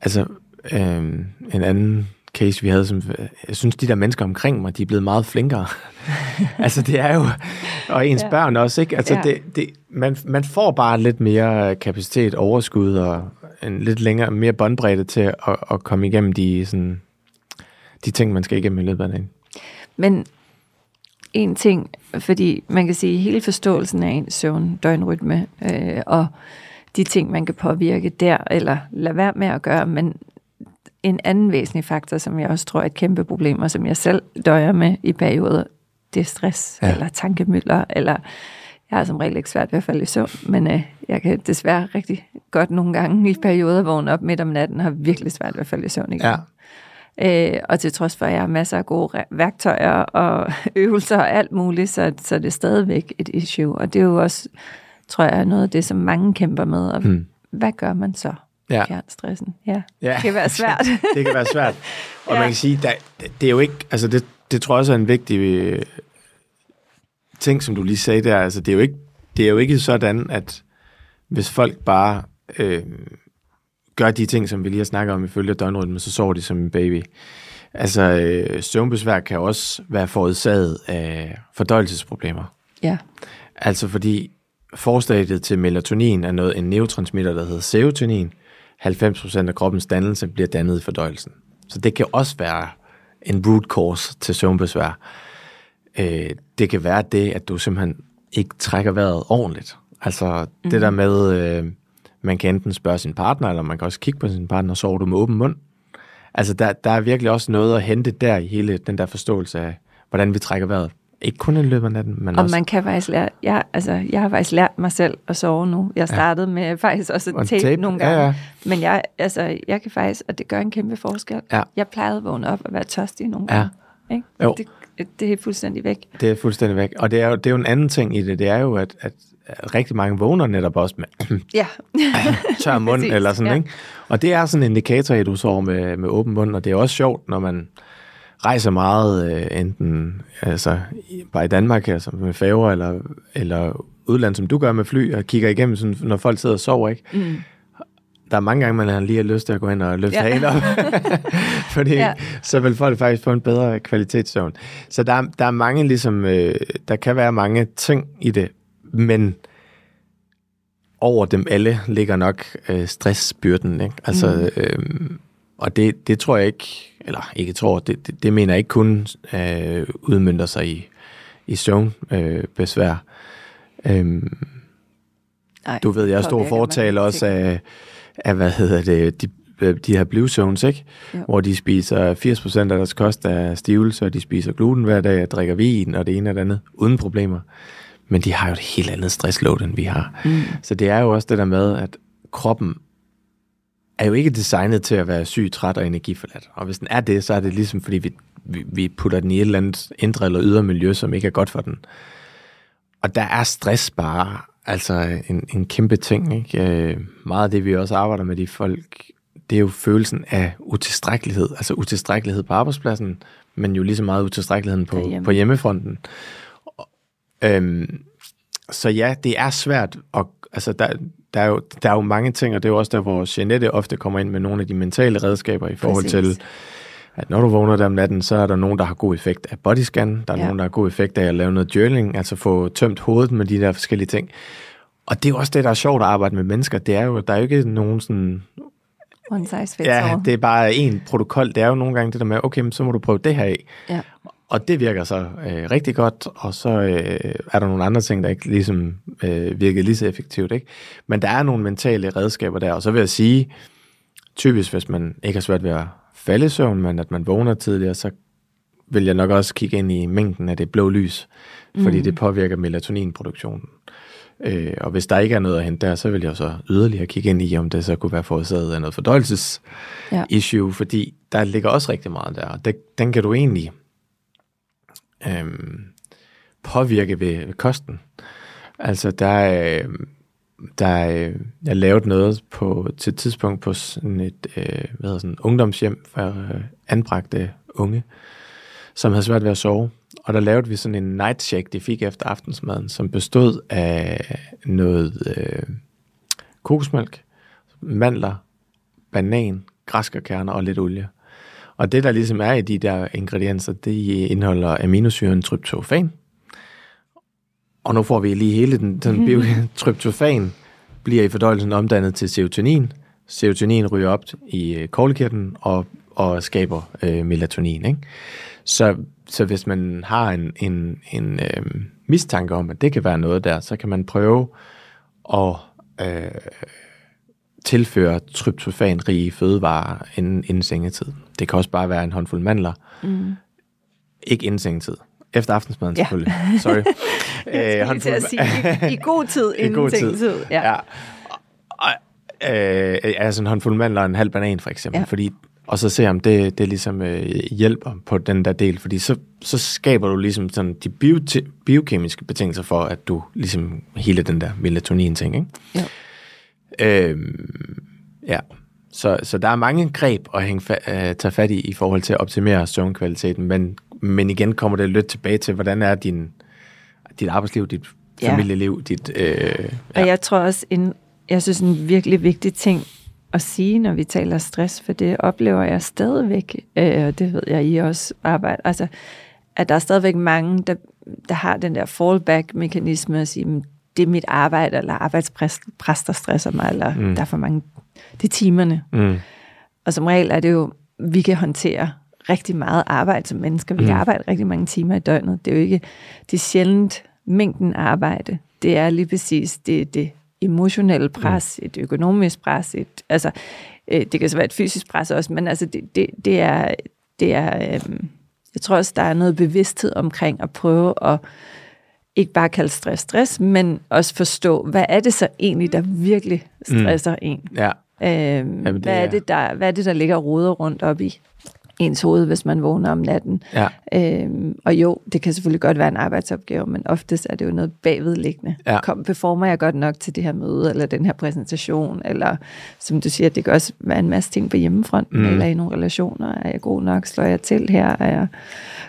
altså øhm, en anden case, vi havde, som, jeg synes, de der mennesker omkring mig, de er blevet meget flinkere. altså det er jo, og ens Ja. børn også, ikke? Altså Ja. det, det, man, man får bare lidt mere kapacitet, overskud og en lidt længere, mere båndbredde til at, at komme igennem de, sådan, de ting, man skal igennem i løbet af dagen. Men en ting, fordi man kan sige, hele forståelsen af ens søvn, døgnrytme øh, og de ting, man kan påvirke der, eller lade være med at gøre, men en anden væsentlig faktor, som jeg også tror er et kæmpe problem, og som jeg selv døjer med i perioder, det er stress, ja. Eller tankemøller, eller jeg har som regel ikke svært ved at falde i søvn, men øh, jeg kan desværre rigtig godt nogle gange i perioder vågne op midt om natten, har virkelig svært ved at falde i søvn igen. Ja, Øh, og til trods for, at jeg har masser af gode værktøjer og øvelser og alt muligt, så, så er det stadigvæk et issue. Og det er jo også, tror jeg, noget af det, som mange kæmper med. Og Hmm. hvad gør man så? Ja. Fjern stressen. Ja, Ja. det kan være svært. det kan være svært. Og Ja. ja. man kan sige, der, det er jo ikke, altså det, det tror jeg også er en vigtig øh, ting, som du lige sagde der. Altså det er jo ikke, det er jo ikke sådan, at hvis folk bare øh, gør de ting, som vi lige har snakket om ifølge døgnrytmen, så sover de som en baby. Altså øh, søvnbesvær kan også være forårsaget af fordøjelsesproblemer. ja, Altså fordi forstadiet til melatonin er noget, en neurotransmitter, der hedder serotonin. 90% af kroppens dannelse bliver dannet i fordøjelsen. Så det kan også være en root cause til søvnbesvær. Øh, det kan være det, at du simpelthen ikke trækker vejret ordentligt. Altså mm. det der med, øh, man kan enten spørge sin partner, eller man kan også kigge på sin partner, sover du med åben mund. Altså der, der er virkelig også noget at hente der i hele den der forståelse af, hvordan vi trækker vejret. Ikke kun i løbet af natten, men og også... man kan faktisk lære, jeg, altså, jeg har faktisk lært mig selv at sove nu. Jeg startede ja. med faktisk også Og at tape, tape, nogle ja, gange. ja. Men jeg, altså, jeg kan faktisk, og det gør en kæmpe forskel. Ja. Jeg plejede at vågne op og være tørstig nogle Ja. gange. Ikke? Jo. Det, det er fuldstændig væk. Det er fuldstændig væk. Og det er jo, det er jo en anden ting i det. Det er jo, at, at rigtig mange vågner netop også med Ja. tør mund eller sådan, ja. ikke? Og det er sådan en indikator, at du sover med, med åben mund, og det er også sjovt, når man rejser meget, øh, enten altså, bare i Danmark, altså med færger, eller, eller udland, som du gør med fly, og kigger igennem, sådan, når folk sidder og sover, ikke? Mm. Der er mange gange, man har lige har lyst til at gå ind og løfte Ja. hagen op, fordi Ja. så vil folk faktisk få en bedre kvalitetssøvn. Så der, er- der er mange ligesom, øh, der kan være mange ting i det, men over dem alle ligger nok øh, stressbyrden, ikke? Altså, mm. øh, og det, det tror jeg ikke, eller ikke tror, det, det, det mener jeg ikke kun øh, udmyndter sig i, i søvnbesvær. Øh, besvær. øhm, Ej, du ved, jeg er stor fortaler også af, af, hvad hedder det, de, øh, de her blue zones, ikke? Jo. Hvor de spiser 80% af deres kost af stivelse, og de spiser gluten hver dag, og drikker vin, og det ene og det andet, uden problemer. Men de har jo et helt andet stressload, end vi har. Mm. Så det er jo også det der med, at kroppen er jo ikke designet til at være syg, træt og energiforladt. Og hvis den er det, så er det ligesom fordi, vi, vi, vi putter den i et eller andet indre eller ydre miljø, som ikke er godt for den. Og der er stress bare altså en, en kæmpe ting. Ikke? Øh, meget af det, vi også arbejder med de folk, det er jo følelsen af utilstrækkelighed. Altså utilstrækkelighed på arbejdspladsen, men jo lige så meget utilstrækkeligheden på, Derhjemme. på hjemmefronten. Øhm, så ja, det er svært. Og, altså, der, der, er jo, der er jo mange ting, og det er jo også der, hvor Jeanette ofte kommer ind med nogle af de mentale redskaber i forhold Præcis. til, at når du vågner der om natten, så er der nogen, der har god effekt af bodyscan, der er ja. nogen, der har god effekt af at lave noget journaling, altså få tømt hovedet med de der forskellige ting. Og det er jo også det, der er sjovt at arbejde med mennesker. Det er jo, der er jo ikke nogen sådan... One size fits Ja, det er bare en protokol. Det er jo nogle gange det der med, okay, så må du prøve det her af. Ja. Og det virker så øh, rigtig godt, og så øh, er der nogle andre ting, der ikke ligesom øh, virker lige så effektivt. Ikke? Men der er nogle mentale redskaber der, og så vil jeg sige, typisk hvis man ikke har svært ved at falde i søvn, men at man vågner tidligere, så vil jeg nok også kigge ind i mængden af det blå lys, fordi mm. det påvirker melatoninproduktionen. Øh, og hvis der ikke er noget at hente der, så vil jeg så yderligere kigge ind i, om det så kunne være forårsaget af noget fordøjelses-issue, ja. fordi der ligger også rigtig meget der, og det, den kan du egentlig øhm, påvirke ved, ved kosten. Altså, der, øh, der øh, jeg lavede noget på, til et tidspunkt på sådan et øh, hvad hedder sådan, ungdomshjem for øh, anbragte unge, som havde svært ved at sove. Og der lavede vi sådan en night shake, de fik efter aftensmaden, som bestod af noget øh, kokosmælk, mandler, banan, græskerkerner og lidt olie. Og det, der ligesom er i de der ingredienser, det indeholder aminosyren tryptofan. Og nu får vi lige hele den, den bio, tryptofan bliver i fordøjelsen omdannet til serotonin. Serotonin ryger op i øh, koglekirten og, og skaber øh, melatonin. Ikke? Så, så hvis man har en, en, en øh, mistanke om, at det kan være noget der, så kan man prøve at øh, tilføre tryptofan-rige fødevarer inden, inden sengetid. Det kan også bare være en håndfuld mandler. Mm. Ikke inden sengetid. Efter aftensmaden ja. selvfølgelig. Sorry. Jeg håndfuld... at sige, i, i god tid inden god sengetid. Tid. Ja. ja. Og, øh, altså en håndfuld mandler og en halv banan for eksempel, ja. fordi og så se om det, det ligesom øh, hjælper på den der del, fordi så, så skaber du ligesom sådan de bio, biokemiske betingelser for, at du ligesom hele den der melatonin-ting, ikke? Ja. Øhm, ja. Så, så der er mange greb at hænge fa- uh, tage fat i i forhold til at optimere søvnkvaliteten, men, men igen kommer det lidt tilbage til, hvordan er din, dit arbejdsliv, dit familieliv, ja. dit... Øh, ja. Og jeg tror også, en, jeg synes en virkelig vigtig ting at sige, når vi taler stress, for det oplever jeg stadigvæk, øh, og det ved jeg, I også arbejder, altså, at der er stadigvæk mange, der, der har den der fallback-mekanisme at sige, det er mit arbejde, eller arbejdspres, der stresser mig, eller mm. der er for mange, det er timerne. Mm. Og som regel er det jo, vi kan håndtere rigtig meget arbejde som mennesker. Vi mm. kan arbejde rigtig mange timer i døgnet. Det er jo ikke, det er sjældent mængden arbejde. Det er lige præcis det, det emotionelle pres, mm. et økonomisk pres, et, altså, øh, det kan så være et fysisk pres også, men altså, det, det, det er, det er øh, jeg tror også, der er noget bevidsthed omkring at prøve at ikke bare kalde stress stress, men også forstå, hvad er det så egentlig, der virkelig stresser mm. en? Ja. Øhm, Jamen, hvad, er det, der, hvad er det, der ligger og roder rundt op i ens hoved, hvis man vågner om natten? Ja. Øhm, og jo, det kan selvfølgelig godt være en arbejdsopgave, men oftest er det jo noget bagvedliggende. Ja. Kom, performer jeg godt nok til det her møde, eller den her præsentation, eller som du siger, det kan også være en masse ting på hjemmefronten, mm. eller i nogle relationer. Er jeg god nok? Slår jeg til her? Er jeg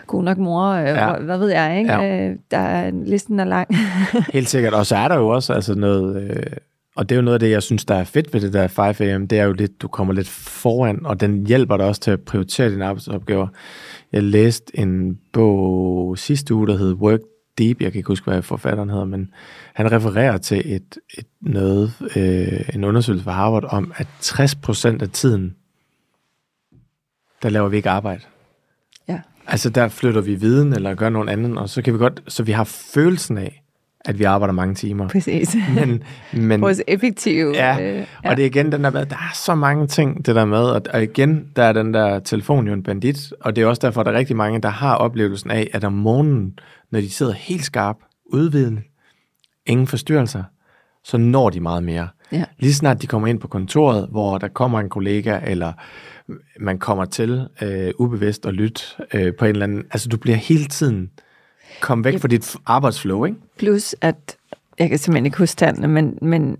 god nok mor, øh, ja. hvad ved jeg, ikke? Ja. Øh, der er, listen er lang. Helt sikkert, og så er der jo også altså noget, øh, og det er jo noget af det, jeg synes, der er fedt ved det der 5am, det er jo lidt, du kommer lidt foran, og den hjælper dig også til at prioritere dine arbejdsopgaver. Jeg læste en bog sidste uge, der hed Work Deep, jeg kan ikke huske, hvad forfatteren hedder, men han refererer til et, et noget, øh, en undersøgelse fra Harvard om, at 60% af tiden, der laver vi ikke arbejde. Altså der flytter vi viden eller gør noget andet, og så kan vi godt, så vi har følelsen af, at vi arbejder mange timer. Præcis. Men, men, Vores effektive. Ja, øh, og det er igen den der med, der er så mange ting, det der med, og, og igen, der er den der telefon jo en bandit, og det er også derfor, der er rigtig mange, der har oplevelsen af, at om morgenen, når de sidder helt skarp, udvidende, ingen forstyrrelser, så når de meget mere. Ja. Lige snart de kommer ind på kontoret, hvor der kommer en kollega, eller man kommer til øh, ubevidst at lytte øh, på en eller anden... Altså, du bliver hele tiden kom væk ja. fra dit arbejdsflow, ikke? Plus, at jeg kan simpelthen ikke huske tallene, men, men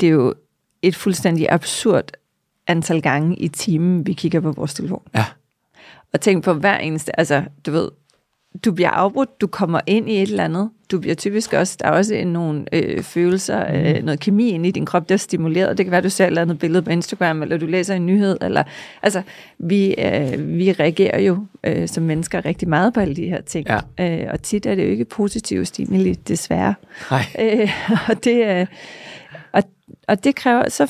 det er jo et fuldstændig absurd antal gange i timen, vi kigger på vores telefon. Ja. Og tænk på hver eneste, altså du ved, du bliver afbrudt, du kommer ind i et eller andet. Du bliver typisk også, der er også nogle øh, følelser, mm. øh, noget kemi ind i din krop, der er stimuleret. Det kan være, du ser et eller andet billede på Instagram, eller du læser en nyhed. Eller, altså, vi, øh, vi reagerer jo øh, som mennesker rigtig meget på alle de her ting. Ja. Øh, og tit er det jo ikke positivt stimuli, desværre. Nej. Øh, og, det, øh, og, og det kræver, så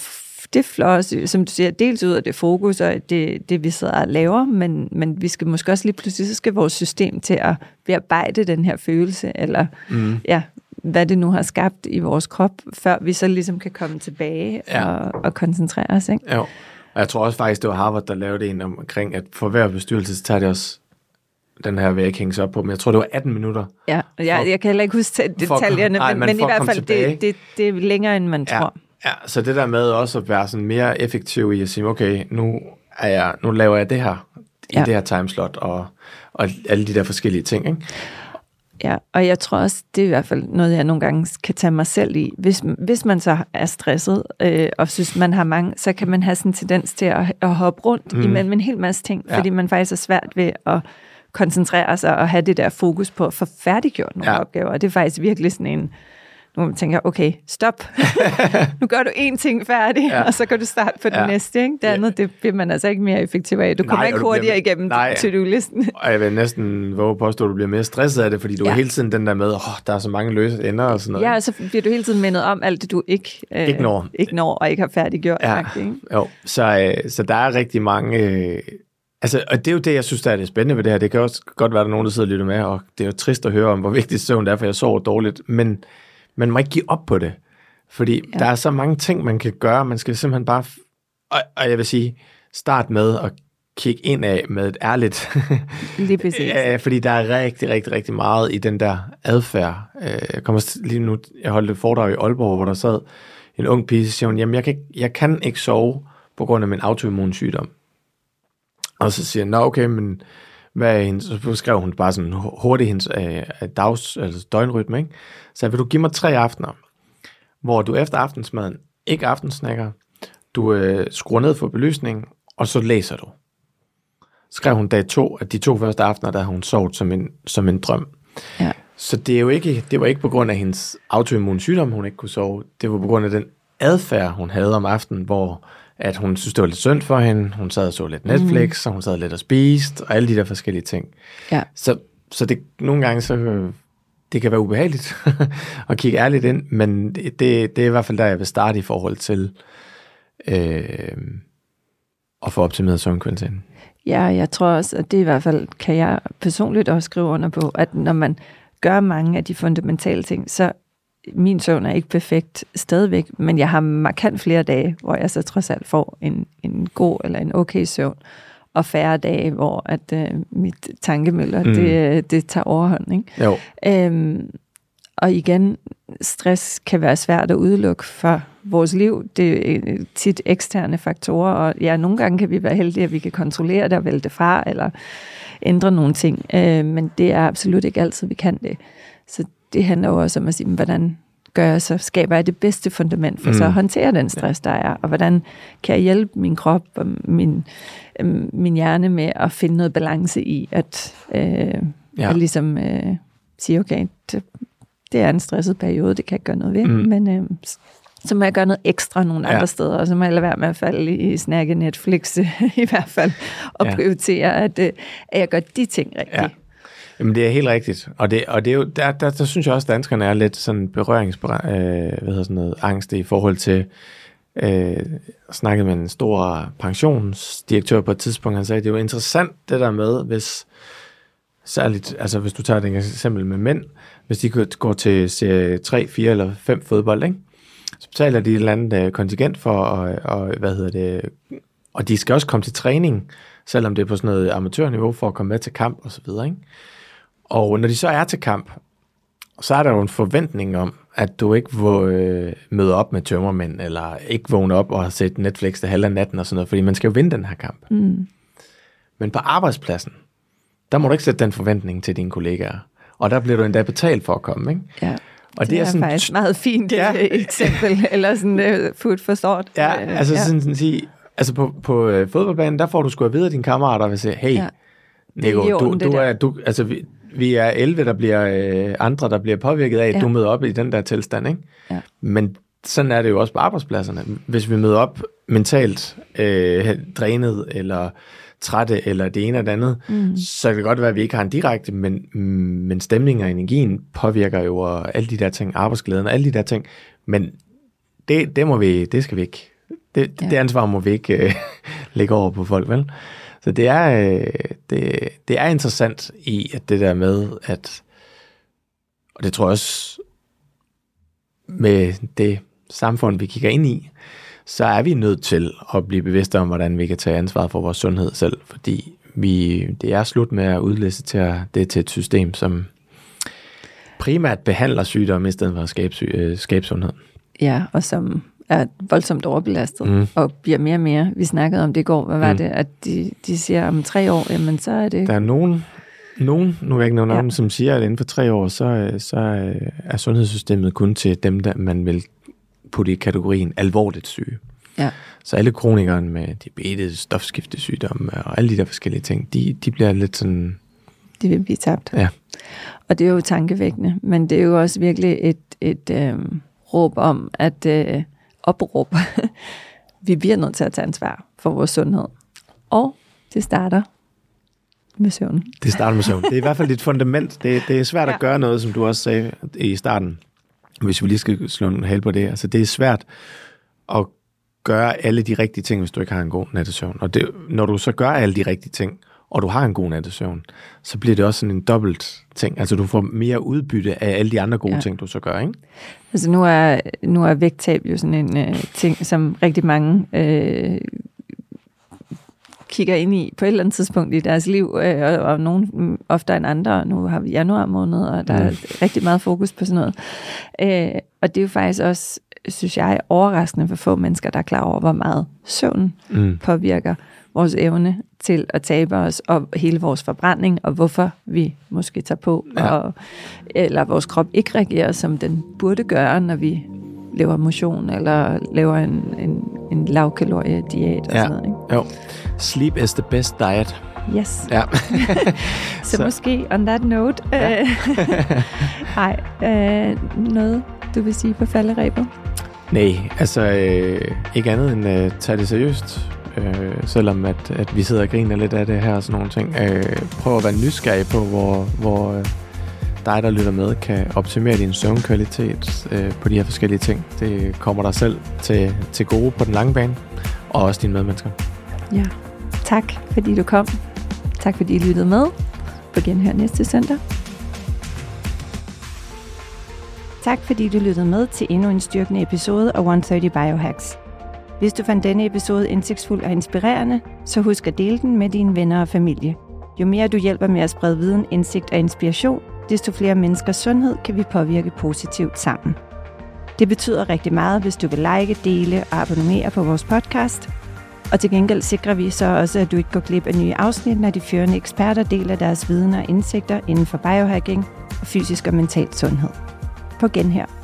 det flår som du siger, dels ud af det fokus og det, det vi sidder og laver, men, men vi skal måske også lige pludselig, så skal vores system til at bearbejde den her følelse, eller mm. ja, hvad det nu har skabt i vores krop, før vi så ligesom kan komme tilbage ja. og, og koncentrere os. Ikke? Jo. Og jeg tror også faktisk, det var Harvard, der lavede en omkring, at for hver bestyrelse, så tager det også den her vil jeg ikke hænge sig op på, men jeg tror, det var 18 minutter. Ja, jeg, jeg kan heller ikke huske detaljerne, men, men i hvert fald, det, det, det er længere, end man ja. tror. Ja, så det der med også at være sådan mere effektiv i at sige, okay, nu, er jeg, nu laver jeg det her i ja. det her timeslot, og, og alle de der forskellige ting, ikke? Ja, og jeg tror også, det er i hvert fald noget, jeg nogle gange kan tage mig selv i. Hvis, hvis man så er stresset, øh, og synes, man har mange, så kan man have sådan en tendens til at, at hoppe rundt mm. imellem en hel masse ting, ja. fordi man faktisk er svært ved at koncentrere sig og have det der fokus på at få færdiggjort nogle ja. opgaver. Og det er faktisk virkelig sådan en nu tænker, okay, stop. nu gør du én ting færdig, ja. og så kan du starte på ja. det næste. Ikke? Det andet, det bliver man altså ikke mere effektiv af. Du kommer nej, ikke hurtigere bliver, igennem to-do-listen. og jeg vil næsten våge påstå, at du bliver mere stresset af det, fordi du ja. er hele tiden den der med, åh, oh, der er så mange løse ender og sådan noget. Ja, og så bliver du hele tiden mindet om alt det, du ikke, øh, ikke, når. ikke når og ikke har færdiggjort. Ja. Ikke? Jo, så, øh, så der er rigtig mange... Øh, Altså, og det er jo det, jeg synes, der er det spændende ved det her. Det kan også godt være, at der er nogen, der sidder og lytter med, og det er jo trist at høre om, hvor vigtigt søvn er, for jeg sover dårligt. Men man må ikke give op på det. Fordi ja. der er så mange ting, man kan gøre. Man skal simpelthen bare... Og, og jeg vil sige, start med at kigge ind af med et ærligt... Lige præcis. fordi der er rigtig, rigtig, rigtig meget i den der adfærd. Øh, jeg kommer lige nu... Jeg holdt et foredrag i Aalborg, hvor der sad en ung pige, og siger jamen, jeg kan, jeg kan ikke sove på grund af min autoimmun sygdom. Og så siger jeg, nå okay, men hvad hendes, så skrev hun bare sådan hurtigt hendes øh, dags, altså døgnrytme, ikke? Så vil du give mig tre aftener, hvor du efter aftensmaden ikke aftensnakker, du øh, skruer ned for belysningen, og så læser du. Skrev hun dag to, at de to første aftener, der hun sovet som en, som en drøm. Ja. Så det, er jo ikke, det var ikke på grund af hendes autoimmun sygdom, hun ikke kunne sove. Det var på grund af den adfærd, hun havde om aftenen, hvor at hun synes, det var lidt synd for hende. Hun sad og så lidt Netflix, mm. og hun sad lidt og spiste, og alle de der forskellige ting. Ja. Så, så det, nogle gange så det kan være ubehageligt at kigge ærligt ind, men det, det, det er i hvert fald der, jeg vil starte i forhold til øh, at få optimeret søvnkvaliteten. Ja, jeg tror også, at det i hvert fald kan jeg personligt også skrive under på, at når man gør mange af de fundamentale ting, så min søvn er ikke perfekt stadigvæk, men jeg har markant flere dage, hvor jeg så trods alt får en, en god eller en okay søvn, og færre dage, hvor at øh, mit tankemøller, mm. det, det tager overhånd. Ikke? Jo. Øhm, og igen, stress kan være svært at udelukke for vores liv. Det er tit eksterne faktorer, og ja, nogle gange kan vi være heldige, at vi kan kontrollere det og vælge det fra, eller ændre nogle ting. Øh, men det er absolut ikke altid, vi kan det. Så det handler jo også om at sige, hvordan gør jeg så, skaber jeg det bedste fundament for mm. så at håndtere den stress, der er, og hvordan kan jeg hjælpe min krop og min, øh, min hjerne med at finde noget balance i, at, øh, ja. at ligesom øh, sige, okay, det, det er en stresset periode, det kan jeg gøre noget ved, mm. men øh, så må jeg gøre noget ekstra nogle ja. andre steder, og så må jeg lade være med at falde i snakke Netflix i hvert fald, og ja. prioritere, at, øh, at jeg gør de ting rigtigt. Ja. Jamen, det er helt rigtigt. Og det, og det er jo, der, der, der synes jeg også, at danskerne er lidt sådan berørings, øh, hvad hedder sådan noget, angst i forhold til, øh, snakket med en stor pensionsdirektør på et tidspunkt, han sagde, det er jo interessant det der med, hvis særligt, altså hvis du tager det eksempel med mænd, hvis de går til serie 3, 4 eller 5 fodbold, ikke? så betaler de et eller andet øh, kontingent for, og, og, hvad hedder det, og de skal også komme til træning, selvom det er på sådan noget amatørniveau, for at komme med til kamp og så videre, ikke? Og når de så er til kamp, så er der jo en forventning om, at du ikke vil øh, møde op med tømmermænd, eller ikke vågne op og har set Netflix det halve af natten og sådan noget, fordi man skal jo vinde den her kamp. Mm. Men på arbejdspladsen, der må du ikke sætte den forventning til dine kollegaer. Og der bliver du endda betalt for at komme, ikke? Ja. Og det, det er, er sådan, faktisk meget fint ja. eksempel, eller sådan uh, food for thought. Ja, uh, altså ja. sådan, sådan sige, altså på, på fodboldbanen, der får du sgu at vide, at dine kammerater vil sige, hey, ja. Nico, du, du, er, du, altså, vi, vi er 11, der bliver øh, andre, der bliver påvirket af, at Ja. du møder op i den der tilstand, ikke? Ja. Men sådan er det jo også på arbejdspladserne. Hvis vi møder op mentalt øh, drænet, eller trætte, eller det ene og det andet, mm. så kan det godt være, at vi ikke har en direkte, men, men stemningen og energien påvirker jo og alle de der ting, arbejdsglæden og alle de der ting. Men det, det, må vi, det skal vi ikke. Det, Ja. det ansvar må vi ikke øh, lægge over på folk, vel? Så det er, øh, det, det er interessant i at det der med, at, og det tror jeg også, med det samfund, vi kigger ind i, så er vi nødt til at blive bevidste om, hvordan vi kan tage ansvar for vores sundhed selv, fordi vi, det er slut med at udlicitere det til et system, som primært behandler sygdomme i stedet for at skabe, øh, skabe sundhed. Ja, og som er voldsomt overbelastet Mm. og bliver mere og mere. Vi snakkede om det i går, hvad var Mm. det, at de, de siger om tre år, jamen så er det... Der er nogen, nogen nu vil jeg ikke nævne Ja. navn, som siger, at inden for tre år, så, øh, så øh, er sundhedssystemet kun til dem, der man vil putte i kategorien alvorligt syge. Ja. Så alle kronikere med diabetes, stofskiftesygdomme og alle de der forskellige ting, de, de bliver lidt sådan, de vil blive tabt. Ja. Og det er jo tankevækkende, men det er jo også virkelig et, et øh, råb om, at øh, opråb, vi bliver nødt til at tage ansvar for vores sundhed. Og det starter med søvn. det starter med søvn. Det er i hvert fald dit fundament. Det, det er svært Ja. at gøre noget, som du også sagde i starten, hvis vi lige skal slå en hal på det. Altså, det er svært at gøre alle de rigtige ting, hvis du ikke har en god nattesøvn. Og det, når du så gør alle de rigtige ting, og du har en god nattesøvn, så bliver det også sådan en dobbelt ting. Altså, du får mere udbytte af alle de andre gode Ja. ting, du så gør, ikke? Altså nu er, nu er vægttab jo sådan en øh, ting, som rigtig mange øh, kigger ind i på et eller andet tidspunkt i deres liv, øh, og, og nogen mm, oftere end andre. Nu har vi januar måned, og der mm. er rigtig meget fokus på sådan noget. Øh, og det er jo faktisk også, synes jeg, overraskende for få mennesker, der er klar over, hvor meget søvn Mm. påvirker vores evne til at tabe os, og hele vores forbrænding, og hvorfor vi måske tager på, Ja. og, eller vores krop ikke reagerer, som den burde gøre, når vi laver motion, eller laver en, en, en lavkalorie-diæt og Ja. sådan noget. Ikke? Jo. Sleep is the best diet. Yes. Ja. Så, Så- måske on that note, Ja. øh, nej, øh, noget du vil sige på falderæbet? Nej, altså øh, ikke andet end øh, tage det seriøst. Øh, selvom at, at vi sidder og griner lidt af det her og sådan nogle ting. Øh, prøv at være nysgerrig på, hvor, hvor øh, dig, der lytter med, kan optimere din søvnkvalitet øh, på de her forskellige ting. Det kommer dig selv til, til gode på den lange bane, og også dine medmennesker. Ja. Tak, fordi du kom. Tak, fordi I lyttede med. På genhør næste søndag. Tak, fordi du lyttede med til endnu en styrkende episode af 130 Biohacks. Hvis du fandt denne episode indsigtsfuld og inspirerende, så husk at dele den med dine venner og familie. Jo mere du hjælper med at sprede viden, indsigt og inspiration, desto flere menneskers sundhed kan vi påvirke positivt sammen. Det betyder rigtig meget, hvis du vil like, dele og abonnere på vores podcast. Og til gengæld sikrer vi så også, at du ikke går glip af nye afsnit, når de førende eksperter deler deres viden og indsigter inden for biohacking og fysisk og mental sundhed. På genhør.